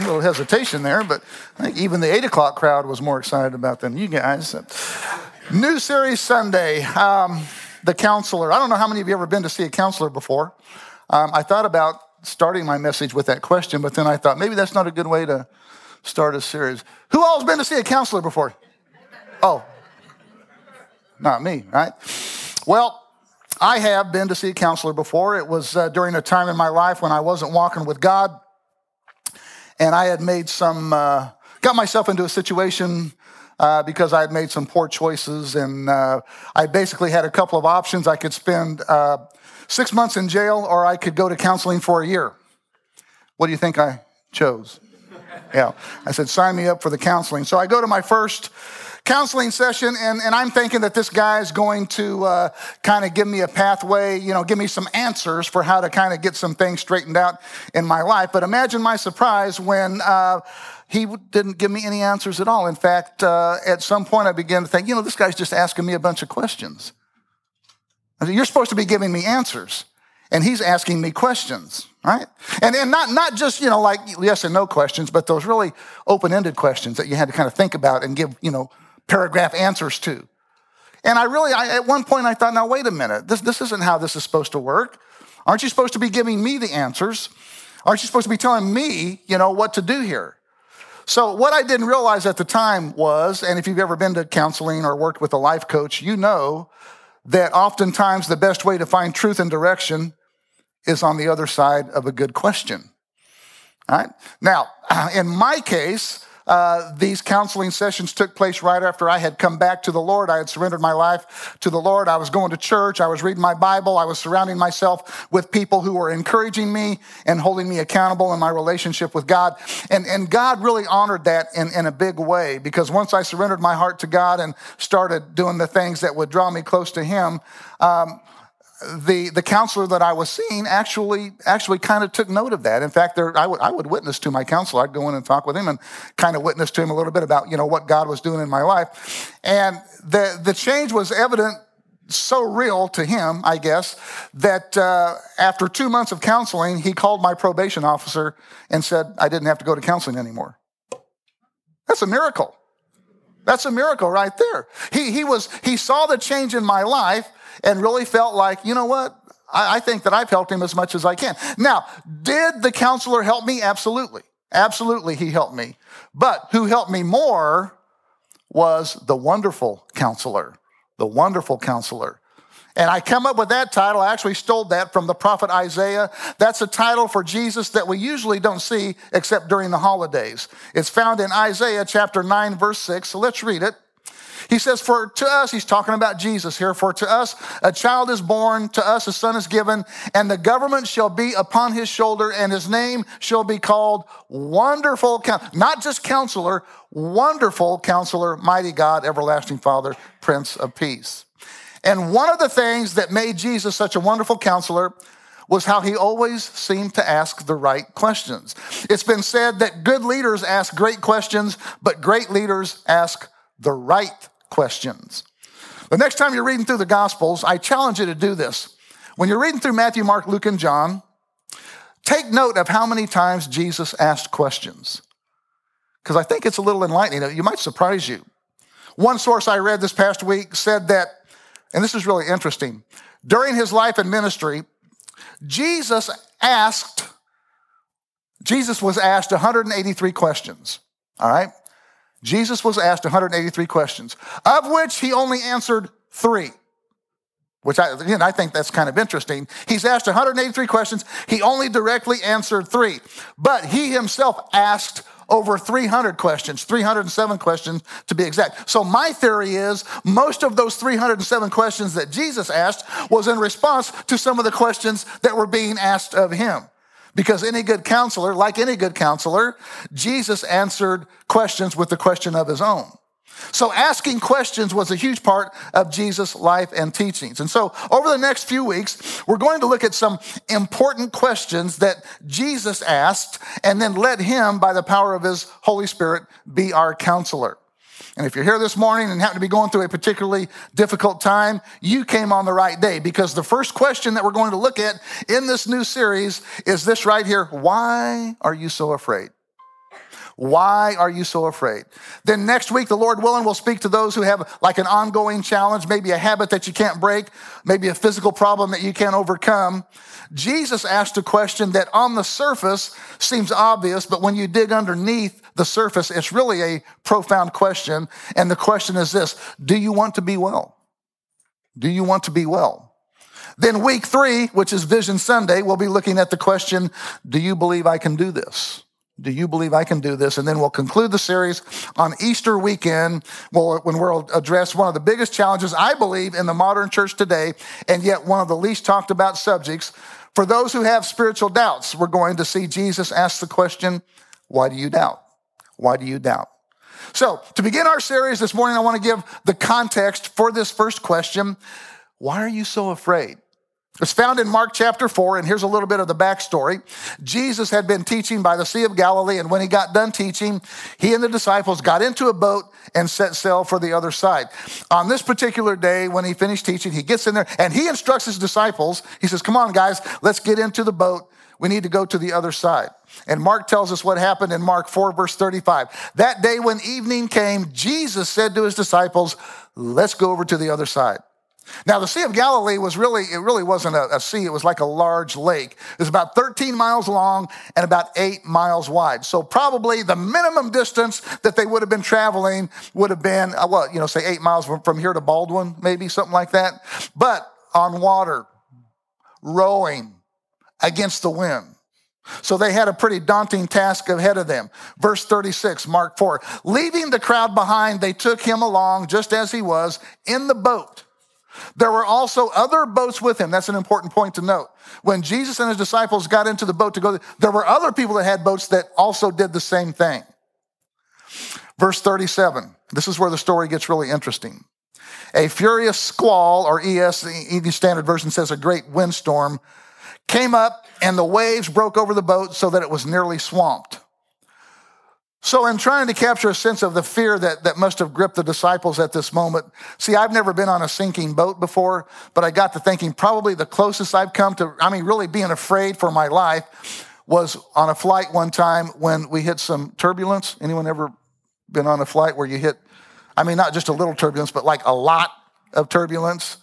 A little hesitation there, but I think even the 8 o'clock crowd was more excited about than you guys. New Series Sunday. Um, the counselor. I don't know how many of you ever been to see a counselor before. Um, I thought about starting my message with that question, but then I thought maybe that's not a good way to start a series. Who all's been to see a counselor before? Oh, not me, right? Well, I have been to see a counselor before. It was uh, during a time in my life when I wasn't walking with God and I had made some, uh, got myself into a situation uh, because I had made some poor choices, and uh, I basically had a couple of options. I could spend uh, six months in jail, or I could go to counseling for a year. What do you think I chose? Yeah, I said, sign me up for the counseling. So I go to my first counseling session, and, and I'm thinking that this guy is going to uh, kind of give me a pathway, you know, give me some answers for how to kind of get some things straightened out in my life. But imagine my surprise when uh, he didn't give me any answers at all. In fact, uh, at some point, I began to think, you know, this guy's just asking me a bunch of questions. I said, You're supposed to be giving me answers, and he's asking me questions right? And, and not, not just, you know, like yes and no questions, but those really open-ended questions that you had to kind of think about and give, you know, paragraph answers to. And I really, I, at one point, I thought, now, wait a minute, this, this isn't how this is supposed to work. Aren't you supposed to be giving me the answers? Aren't you supposed to be telling me, you know, what to do here? So, what I didn't realize at the time was, and if you've ever been to counseling or worked with a life coach, you know that oftentimes the best way to find truth and direction is on the other side of a good question. All right? Now, in my case, uh, these counseling sessions took place right after I had come back to the Lord. I had surrendered my life to the Lord. I was going to church. I was reading my Bible. I was surrounding myself with people who were encouraging me and holding me accountable in my relationship with God. And, and God really honored that in, in a big way because once I surrendered my heart to God and started doing the things that would draw me close to Him, um, the, the counselor that I was seeing actually actually kind of took note of that. In fact, there, I, would, I would witness to my counselor. I'd go in and talk with him and kind of witness to him a little bit about you know what God was doing in my life. And the, the change was evident so real to him, I guess, that uh, after two months of counseling, he called my probation officer and said I didn't have to go to counseling anymore. That's a miracle. That's a miracle right there. He, he, was, he saw the change in my life and really felt like, you know what? I, I think that I've helped him as much as I can. Now, did the counselor help me? Absolutely. Absolutely, he helped me. But who helped me more was the wonderful counselor, the wonderful counselor. And I come up with that title. I actually stole that from the prophet Isaiah. That's a title for Jesus that we usually don't see except during the holidays. It's found in Isaiah chapter 9, verse 6. So let's read it. He says, For to us, he's talking about Jesus here, for to us a child is born, to us a son is given, and the government shall be upon his shoulder, and his name shall be called Wonderful Counselor, not just counselor, wonderful counselor, mighty God, everlasting Father, Prince of Peace. And one of the things that made Jesus such a wonderful counselor was how he always seemed to ask the right questions. It's been said that good leaders ask great questions, but great leaders ask the right questions. The next time you're reading through the Gospels, I challenge you to do this. When you're reading through Matthew, Mark, Luke, and John, take note of how many times Jesus asked questions. Because I think it's a little enlightening. You might surprise you. One source I read this past week said that, and this is really interesting, during his life and ministry, Jesus asked, Jesus was asked 183 questions. All right? Jesus was asked 183 questions, of which he only answered three. Which I, again, I think that's kind of interesting. He's asked 183 questions. He only directly answered three. But he himself asked over 300 questions, 307 questions to be exact. So my theory is most of those 307 questions that Jesus asked was in response to some of the questions that were being asked of him. Because any good counselor, like any good counselor, Jesus answered questions with the question of his own. So asking questions was a huge part of Jesus' life and teachings. And so over the next few weeks, we're going to look at some important questions that Jesus asked and then let him, by the power of his Holy Spirit, be our counselor. And if you're here this morning and happen to be going through a particularly difficult time, you came on the right day because the first question that we're going to look at in this new series is this right here. Why are you so afraid? Why are you so afraid? Then next week, the Lord willing, will speak to those who have like an ongoing challenge, maybe a habit that you can't break, maybe a physical problem that you can't overcome. Jesus asked a question that on the surface seems obvious, but when you dig underneath the surface, it's really a profound question. And the question is this Do you want to be well? Do you want to be well? Then, week three, which is Vision Sunday, we'll be looking at the question Do you believe I can do this? Do you believe I can do this? And then we'll conclude the series on Easter weekend when we'll address one of the biggest challenges, I believe, in the modern church today, and yet one of the least talked about subjects. For those who have spiritual doubts, we're going to see Jesus ask the question, Why do you doubt? Why do you doubt? So, to begin our series this morning, I want to give the context for this first question Why are you so afraid? It's found in Mark chapter 4, and here's a little bit of the backstory. Jesus had been teaching by the Sea of Galilee, and when he got done teaching, he and the disciples got into a boat and set sail for the other side. On this particular day, when he finished teaching, he gets in there and he instructs his disciples. He says, Come on, guys, let's get into the boat. We need to go to the other side. And Mark tells us what happened in Mark 4, verse 35. That day when evening came, Jesus said to his disciples, Let's go over to the other side. Now, the Sea of Galilee was really, it really wasn't a, a, sea, it was like a large lake. It was about 13 miles long and about eight miles wide. So, probably the minimum distance that they would have been traveling would have been, uh, well, you know, say eight miles from, from here to Baldwin, maybe something like that. But on water, rowing against the wind. So they had a pretty daunting task ahead of them. Verse 36, Mark 4. Leaving the crowd behind, they took him along just as he was in the boat there were also other boats with him. That's an important point to note. When Jesus and his disciples got into the boat to go, there were other people that had boats that also did the same thing. Verse 37, this is where the story gets really interesting. A furious squall, or ES, the Standard Version says a great windstorm, came up and the waves broke over the boat so that it was nearly swamped. So, in trying to capture a sense of the fear that, that must have gripped the disciples at this moment, see, I've never been on a sinking boat before, but I got to thinking probably the closest I've come to, I mean, really being afraid for my life was on a flight one time when we hit some turbulence. Anyone ever been on a flight where you hit, I mean, not just a little turbulence, but like a lot of turbulence?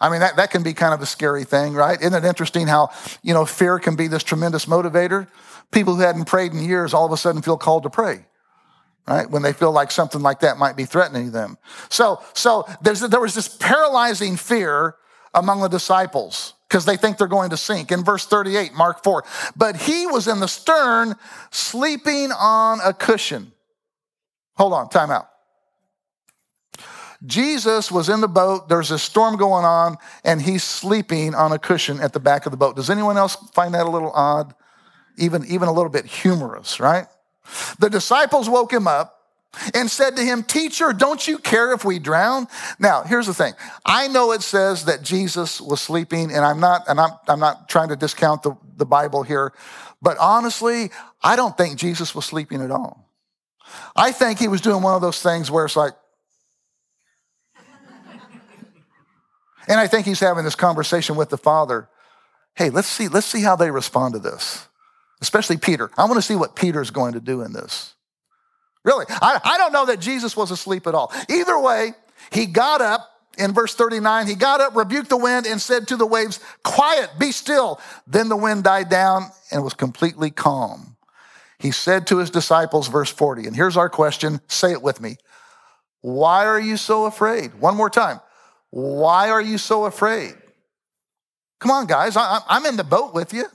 I mean, that, that can be kind of a scary thing, right? Isn't it interesting how, you know, fear can be this tremendous motivator? People who hadn't prayed in years all of a sudden feel called to pray, right? When they feel like something like that might be threatening them. So, so there's, there was this paralyzing fear among the disciples because they think they're going to sink. In verse 38, Mark 4, but he was in the stern sleeping on a cushion. Hold on, time out. Jesus was in the boat, there's a storm going on, and he's sleeping on a cushion at the back of the boat. Does anyone else find that a little odd? Even, even a little bit humorous, right? The disciples woke him up and said to him, Teacher, don't you care if we drown? Now, here's the thing. I know it says that Jesus was sleeping, and I'm not, and I'm, I'm not trying to discount the, the Bible here, but honestly, I don't think Jesus was sleeping at all. I think he was doing one of those things where it's like, And I think he's having this conversation with the Father. Hey, let's see, let's see how they respond to this. Especially Peter. I want to see what Peter's going to do in this. Really, I, I don't know that Jesus was asleep at all. Either way, he got up in verse 39. He got up, rebuked the wind, and said to the waves, Quiet, be still. Then the wind died down and was completely calm. He said to his disciples, verse 40, and here's our question say it with me. Why are you so afraid? One more time. Why are you so afraid? Come on, guys, I, am in the boat with you.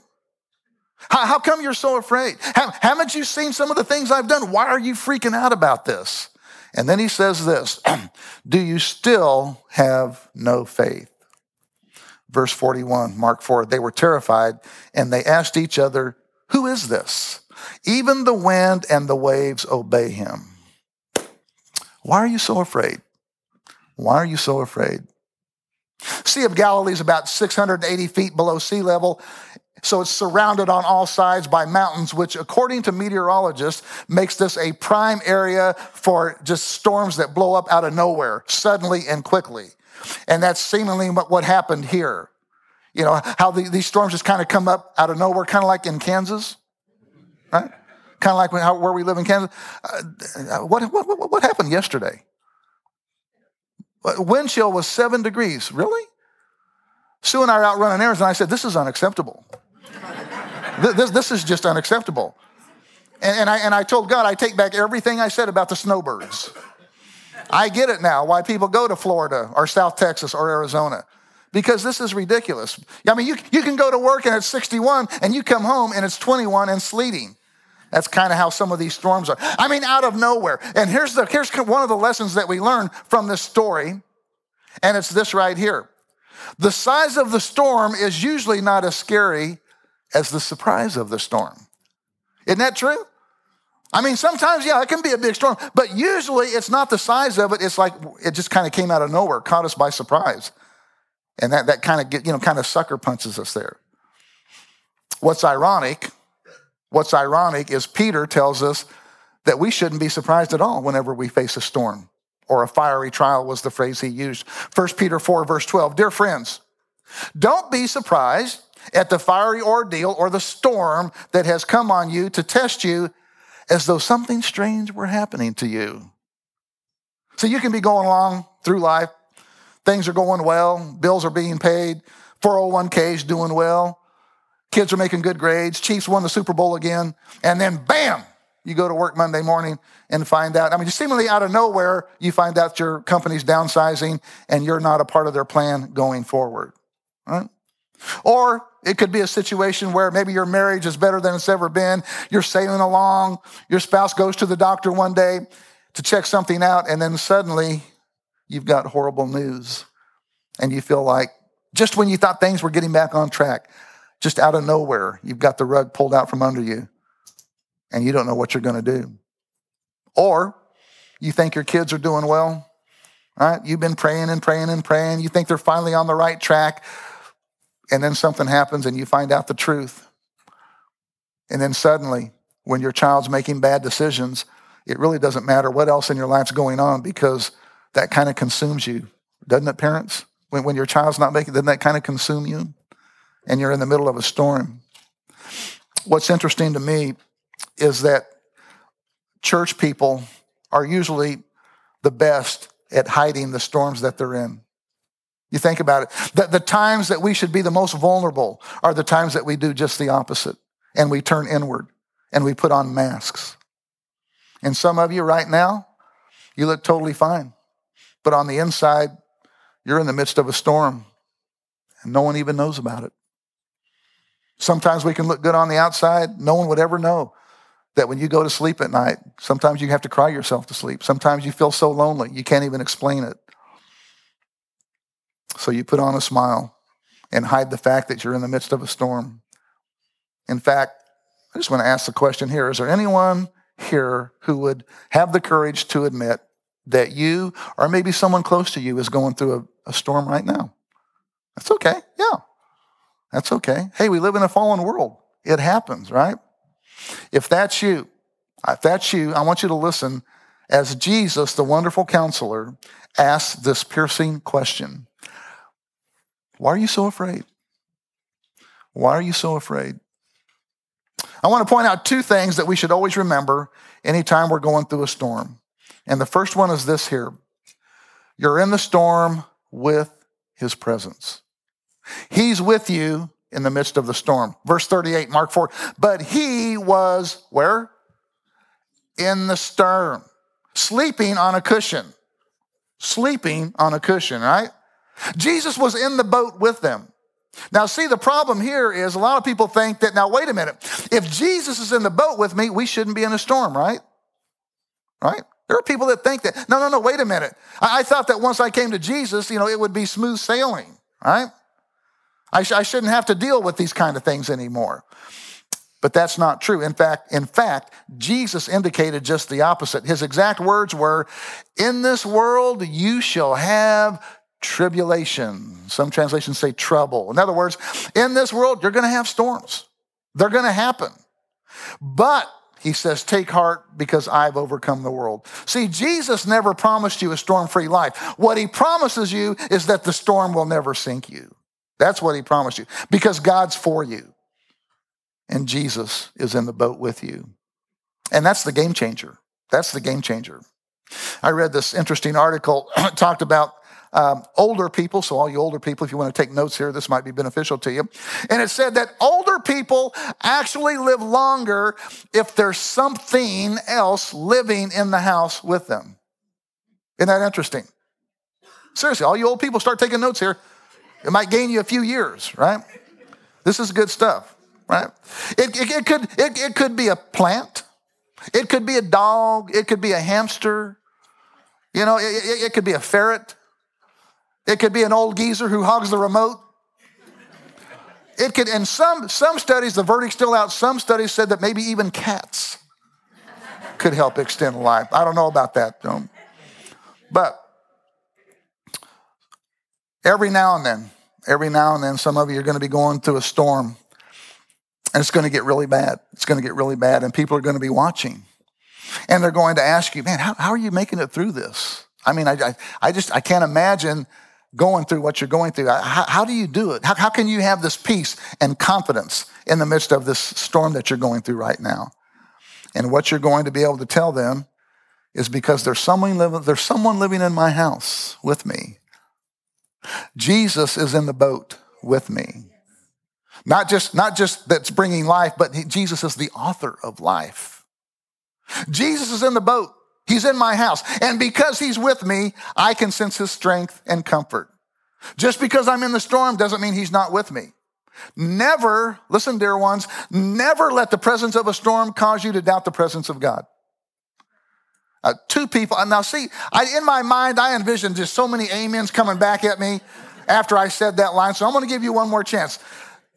How, how come you're so afraid? haven't you seen some of the things I've done? Why are you freaking out about this? And then he says this Do you still have no faith? Verse 41, Mark 4, they were terrified and they asked each other, Who is this? Even the wind and the waves obey him. Why are you so afraid? Why are you so afraid? Sea of Galilee is about 680 feet below sea level. So it's surrounded on all sides by mountains, which, according to meteorologists, makes this a prime area for just storms that blow up out of nowhere, suddenly and quickly. And that's seemingly what happened here. You know, how the, these storms just kind of come up out of nowhere, kind of like in Kansas, right? Kind of like how, where we live in Kansas. Uh, what, what, what, what happened yesterday? Wind chill was seven degrees. Really? Sue and I are out running errands, and I said, This is unacceptable. this, this is just unacceptable. And, and, I, and I told God, I take back everything I said about the snowbirds. I get it now why people go to Florida or South Texas or Arizona because this is ridiculous. I mean, you, you can go to work and it's 61 and you come home and it's 21 and sleeting. That's kind of how some of these storms are. I mean, out of nowhere. And here's, the, here's one of the lessons that we learn from this story, and it's this right here. The size of the storm is usually not as scary as the surprise of the storm. Isn't that true? I mean, sometimes, yeah, it can be a big storm, but usually it's not the size of it. It's like it just kind of came out of nowhere, caught us by surprise. And that, that kind of you know, kind of sucker punches us there. What's ironic, what's ironic is Peter tells us that we shouldn't be surprised at all whenever we face a storm or a fiery trial was the phrase he used. 1 Peter 4, verse 12. Dear friends, don't be surprised at the fiery ordeal or the storm that has come on you to test you as though something strange were happening to you. So you can be going along through life, things are going well, bills are being paid, 401k is doing well, kids are making good grades, Chiefs won the Super Bowl again, and then bam, you go to work Monday morning and find out. I mean, seemingly out of nowhere, you find out your company's downsizing and you're not a part of their plan going forward. Right? Or it could be a situation where maybe your marriage is better than it's ever been. You're sailing along. Your spouse goes to the doctor one day to check something out, and then suddenly you've got horrible news. And you feel like just when you thought things were getting back on track, just out of nowhere, you've got the rug pulled out from under you and you don't know what you're going to do. Or you think your kids are doing well, right? You've been praying and praying and praying. You think they're finally on the right track and then something happens and you find out the truth. And then suddenly, when your child's making bad decisions, it really doesn't matter what else in your life's going on because that kind of consumes you. Doesn't it, parents? When, when your child's not making, doesn't that kind of consume you? And you're in the middle of a storm. What's interesting to me is that church people are usually the best at hiding the storms that they're in. You think about it. The, the times that we should be the most vulnerable are the times that we do just the opposite and we turn inward and we put on masks. And some of you right now, you look totally fine. But on the inside, you're in the midst of a storm and no one even knows about it. Sometimes we can look good on the outside. No one would ever know that when you go to sleep at night, sometimes you have to cry yourself to sleep. Sometimes you feel so lonely, you can't even explain it. So you put on a smile and hide the fact that you're in the midst of a storm. In fact, I just want to ask the question here Is there anyone here who would have the courage to admit that you or maybe someone close to you is going through a, a storm right now? That's okay. Yeah. That's okay. Hey, we live in a fallen world. It happens, right? If that's you, if that's you, I want you to listen as Jesus, the wonderful counselor, asks this piercing question why are you so afraid? Why are you so afraid? I want to point out two things that we should always remember anytime we're going through a storm. And the first one is this here you're in the storm with his presence. He's with you in the midst of the storm. Verse 38, Mark 4. But he was where? In the stern, sleeping on a cushion. Sleeping on a cushion, right? Jesus was in the boat with them. Now, see, the problem here is a lot of people think that, now, wait a minute. If Jesus is in the boat with me, we shouldn't be in a storm, right? Right? There are people that think that, no, no, no, wait a minute. I, I thought that once I came to Jesus, you know, it would be smooth sailing, right? I, sh- I shouldn't have to deal with these kind of things anymore. But that's not true. In fact, in fact, Jesus indicated just the opposite. His exact words were, "In this world you shall have tribulation." Some translations say trouble. In other words, in this world you're going to have storms. They're going to happen. But he says, Take heart because I've overcome the world. See, Jesus never promised you a storm free life. What he promises you is that the storm will never sink you. That's what he promised you because God's for you and Jesus is in the boat with you. And that's the game changer. That's the game changer. I read this interesting article, talked about um, older people. So, all you older people, if you want to take notes here, this might be beneficial to you. And it said that older people actually live longer if there's something else living in the house with them. Isn't that interesting? Seriously, all you old people start taking notes here. It might gain you a few years, right? This is good stuff, right? It, it, it could, it, it could be a plant. It could be a dog. It could be a hamster. You know, it, it, could be a ferret. It could be an old geezer who hogs the remote. It could, and some, some studies, the verdict's still out, some studies said that maybe even cats could help extend life. I don't know about that. Though. But every now and then, every now and then, some of you are going to be going through a storm and it's going to get really bad. It's going to get really bad, and people are going to be watching. And they're going to ask you, man, how, how are you making it through this? I mean, I, I, I just, I can't imagine going through what you're going through. How, how do you do it? How, how can you have this peace and confidence in the midst of this storm that you're going through right now? And what you're going to be able to tell them is because there's someone living, there's someone living in my house with me. Jesus is in the boat with me. Not just, not just that's bringing life, but Jesus is the author of life. Jesus is in the boat. He's in my house. And because he's with me, I can sense his strength and comfort. Just because I'm in the storm doesn't mean he's not with me. Never, listen, dear ones, never let the presence of a storm cause you to doubt the presence of God. Uh, two people, now see, I, in my mind, I envisioned just so many amens coming back at me after I said that line. So I'm going to give you one more chance.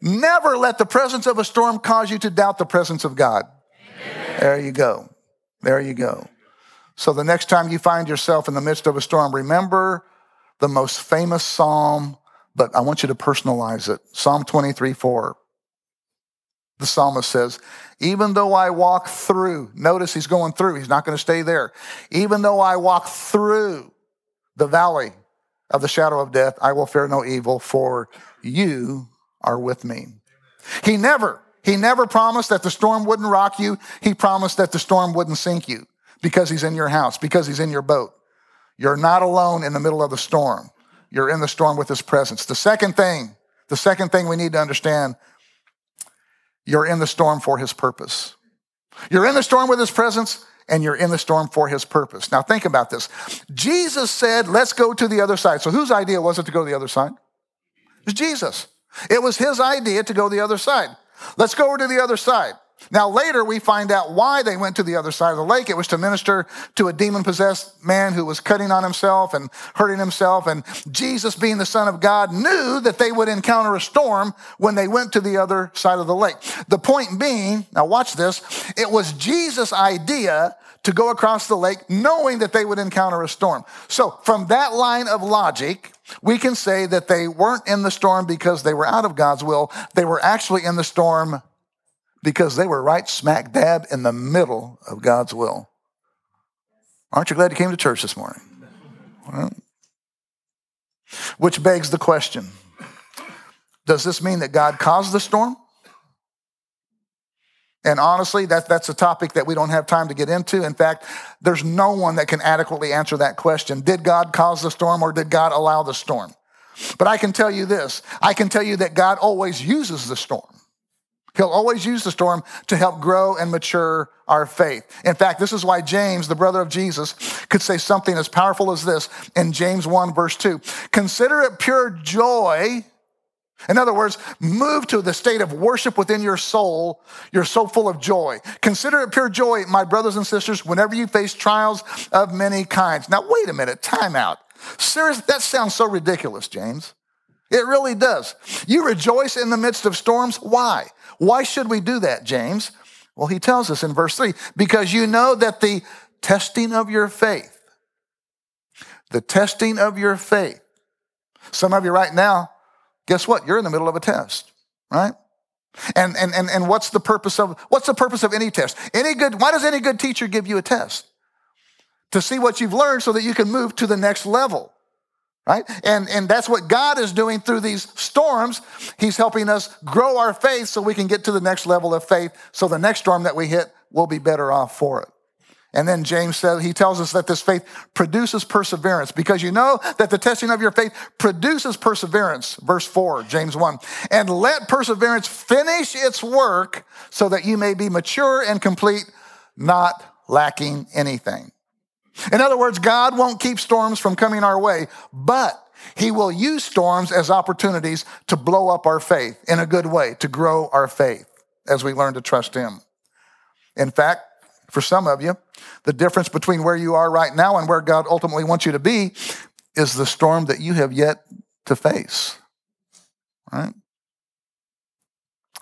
Never let the presence of a storm cause you to doubt the presence of God. Amen. There you go. There you go. So the next time you find yourself in the midst of a storm, remember the most famous psalm, but I want you to personalize it. Psalm 23 4. The psalmist says, Even though I walk through, notice he's going through, he's not going to stay there. Even though I walk through the valley of the shadow of death, I will fear no evil, for you are with me. He never, he never promised that the storm wouldn't rock you. He promised that the storm wouldn't sink you because he's in your house, because he's in your boat. You're not alone in the middle of the storm. You're in the storm with his presence. The second thing, the second thing we need to understand, you're in the storm for his purpose. You're in the storm with his presence and you're in the storm for his purpose. Now think about this. Jesus said, let's go to the other side. So whose idea was it to go to the other side? It was Jesus. It was his idea to go the other side. Let's go over to the other side. Now, later we find out why they went to the other side of the lake. It was to minister to a demon possessed man who was cutting on himself and hurting himself. And Jesus, being the Son of God, knew that they would encounter a storm when they went to the other side of the lake. The point being, now watch this, it was Jesus' idea to go across the lake knowing that they would encounter a storm. So, from that line of logic, we can say that they weren't in the storm because they were out of God's will. They were actually in the storm because they were right smack dab in the middle of God's will. Aren't you glad you came to church this morning? Well, which begs the question Does this mean that God caused the storm? And honestly, that, that's a topic that we don't have time to get into. In fact, there's no one that can adequately answer that question. Did God cause the storm or did God allow the storm? But I can tell you this I can tell you that God always uses the storm. He'll always use the storm to help grow and mature our faith. In fact, this is why James, the brother of Jesus, could say something as powerful as this in James 1, verse 2. Consider it pure joy. In other words, move to the state of worship within your soul. You're so full of joy. Consider it pure joy, my brothers and sisters, whenever you face trials of many kinds. Now, wait a minute, time out. Seriously, that sounds so ridiculous, James. It really does. You rejoice in the midst of storms. Why? Why should we do that, James? Well, he tells us in verse 3 because you know that the testing of your faith, the testing of your faith, some of you right now, guess what? You're in the middle of a test, right? And, and, and, and what's the purpose of, what's the purpose of any test? Any good, why does any good teacher give you a test? To see what you've learned so that you can move to the next level right? And, and that's what God is doing through these storms. He's helping us grow our faith so we can get to the next level of faith. So the next storm that we hit, we'll be better off for it. And then James says, he tells us that this faith produces perseverance because you know that the testing of your faith produces perseverance. Verse 4, James 1. And let perseverance finish its work so that you may be mature and complete, not lacking anything. In other words, God won't keep storms from coming our way, but he will use storms as opportunities to blow up our faith in a good way, to grow our faith as we learn to trust him. In fact, for some of you, the difference between where you are right now and where God ultimately wants you to be is the storm that you have yet to face. Right?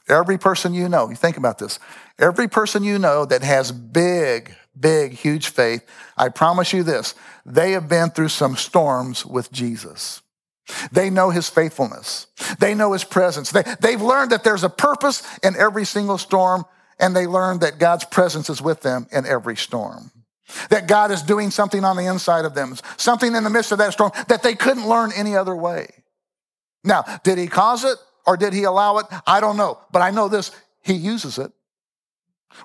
Every person you know, you think about this, every person you know that has big, big, huge faith, I promise you this, they have been through some storms with Jesus. They know his faithfulness. They know his presence. They, they've learned that there's a purpose in every single storm, and they learned that God's presence is with them in every storm. That God is doing something on the inside of them, something in the midst of that storm that they couldn't learn any other way. Now, did he cause it or did he allow it? I don't know. But I know this he uses it.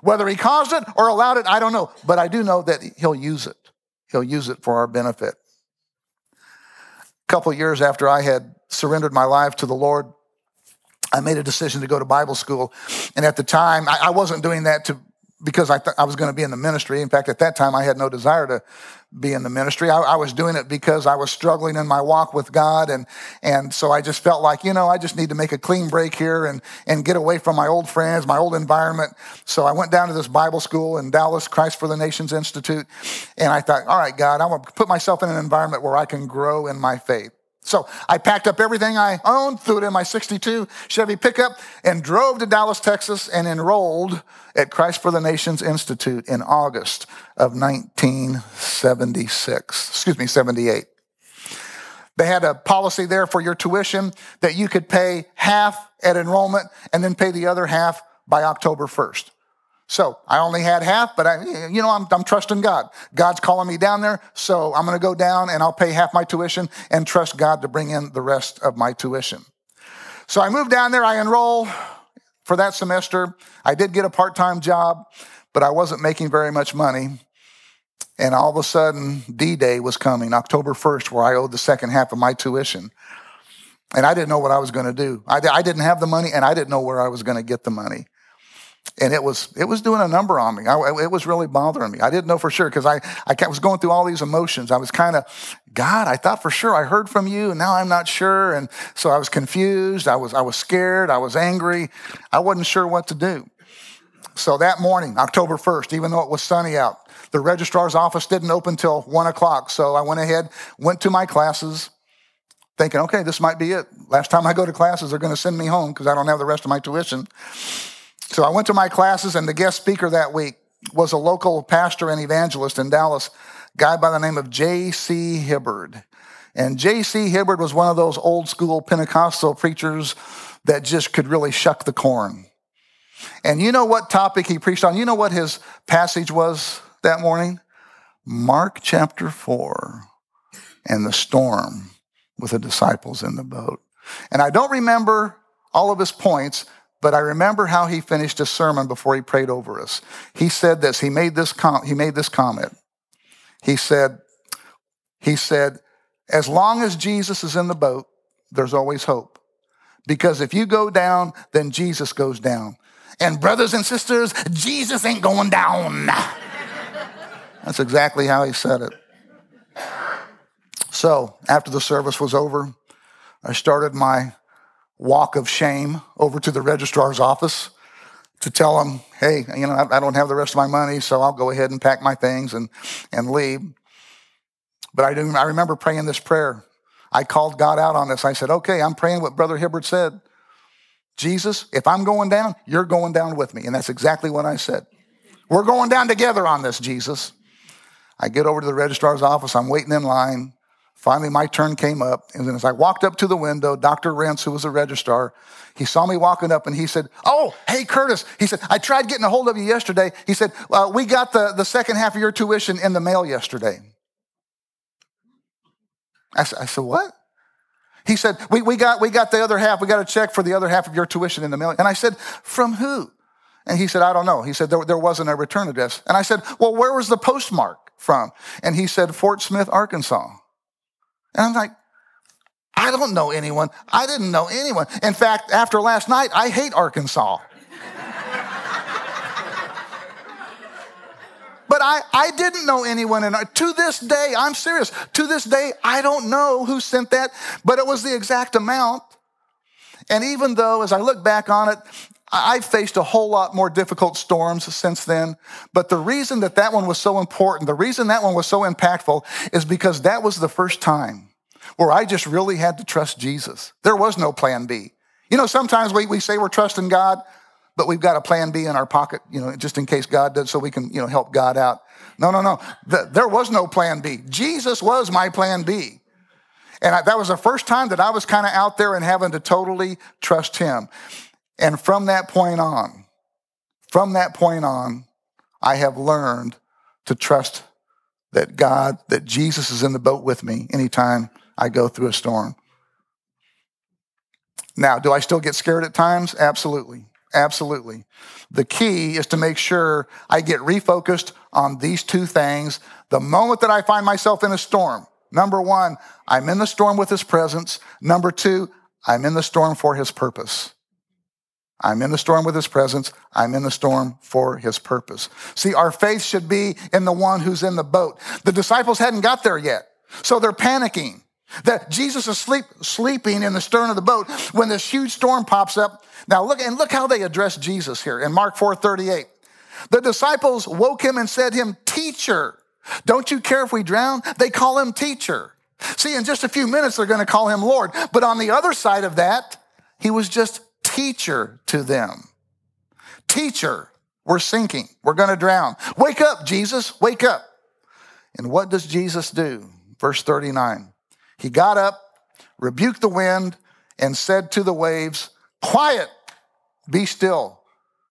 Whether he caused it or allowed it, I don't know. But I do know that he'll use it. He'll use it for our benefit. A couple years after I had surrendered my life to the Lord, I made a decision to go to Bible school. And at the time, I, wasn't doing that to because I, th- I was going to be in the ministry. In fact, at that time, I had no desire to be in the ministry. I, I, was doing it because I was struggling in my walk with God. And, and so I just felt like, you know, I just need to make a clean break here and, and get away from my old friends, my old environment. So I went down to this Bible school in Dallas, Christ for the Nations Institute. And I thought, all right, God, I want to put myself in an environment where I can grow in my faith. So I packed up everything I owned, threw it in my 62 Chevy pickup, and drove to Dallas, Texas, and enrolled at Christ for the Nations Institute in August of 1976, excuse me, 78. They had a policy there for your tuition that you could pay half at enrollment and then pay the other half by October 1st. So I only had half, but I, you know, I'm, I'm trusting God. God's calling me down there, so I'm going to go down and I'll pay half my tuition and trust God to bring in the rest of my tuition. So I moved down there. I enroll for that semester. I did get a part-time job, but I wasn't making very much money. And all of a sudden, D-Day was coming, October 1st, where I owed the second half of my tuition. And I didn't know what I was going to do. I, I didn't have the money, and I didn't know where I was going to get the money and it was it was doing a number on me. I, it was really bothering me. I didn't know for sure because I I was going through all these emotions. I was kind of God. I thought for sure I heard from you, and now I'm not sure. And so I was confused. I was I was scared. I was angry. I wasn't sure what to do. So that morning, October 1st, even though it was sunny out, the registrar's office didn't open till one o'clock. So I went ahead, went to my classes, thinking, okay, this might be it. Last time I go to classes, they're going to send me home because I don't have the rest of my tuition. So I went to my classes, and the guest speaker that week was a local pastor and evangelist in Dallas, a guy by the name of J.C. Hibbard. And J.C. Hibbard was one of those old school Pentecostal preachers that just could really shuck the corn. And you know what topic he preached on? You know what his passage was that morning? Mark chapter 4 and the storm with the disciples in the boat. And I don't remember all of his points, but I remember how he finished his sermon before he prayed over us. He said this. He made this, com- he made this comment. He said, he said, as long as Jesus is in the boat, there's always hope. Because if you go down, then Jesus goes down. And brothers and sisters, Jesus ain't going down. That's exactly how he said it. So after the service was over, I started my walk of shame over to the registrar's office to tell him, hey, you know, I, don't have the rest of my money, so I'll go ahead and pack my things and, and leave. But I, do, I remember praying this prayer. I called God out on this. I said, okay, I'm praying what Brother Hibbard said. Jesus, if I'm going down, you're going down with me. And that's exactly what I said. We're going down together on this, Jesus. I get over to the registrar's office. I'm waiting in line. Finally, my turn came up. And then as I walked up to the window, Dr. Rentz, who was a registrar, he saw me walking up and he said, Oh, hey, Curtis. He said, I tried getting a hold of you yesterday. He said, well, We got the, the second half of your tuition in the mail yesterday. I said, I said What? He said, we, we, got, we got the other half. We got a check for the other half of your tuition in the mail. And I said, From who? And he said, I don't know. He said, there, there wasn't a return address. And I said, Well, where was the postmark from? And he said, Fort Smith, Arkansas. And I'm like, I don't know anyone. I didn't know anyone. In fact, after last night, I hate Arkansas. but I, I didn't know anyone. And to this day, I'm serious. To this day, I don't know who sent that, but it was the exact amount. And even though, as I look back on it, I've faced a whole lot more difficult storms since then. But the reason that that one was so important, the reason that one was so impactful is because that was the first time where I just really had to trust Jesus. There was no plan B. You know, sometimes we, we say we're trusting God, but we've got a plan B in our pocket, you know, just in case God does, so we can, you know, help God out. No, no, no. The, there was no plan B. Jesus was my plan B. And I, that was the first time that I was kind of out there and having to totally trust Him. And from that point on, from that point on, I have learned to trust that God, that Jesus is in the boat with me anytime I go through a storm. Now, do I still get scared at times? Absolutely. Absolutely. The key is to make sure I get refocused on these two things. The moment that I find myself in a storm, number one, I'm in the storm with his presence. Number two, I'm in the storm for his purpose. I'm in the storm with his presence. I'm in the storm for his purpose. See, our faith should be in the one who's in the boat. The disciples hadn't got there yet. So they're panicking that Jesus is sleep, sleeping in the stern of the boat when this huge storm pops up. Now look, and look how they address Jesus here in Mark 4 38. The disciples woke him and said him, teacher. Don't you care if we drown? They call him teacher. See, in just a few minutes, they're going to call him Lord. But on the other side of that, he was just teacher to them. Teacher, we're sinking. We're going to drown. Wake up, Jesus, wake up. And what does Jesus do? Verse 39. He got up, rebuked the wind, and said to the waves, Quiet, be still.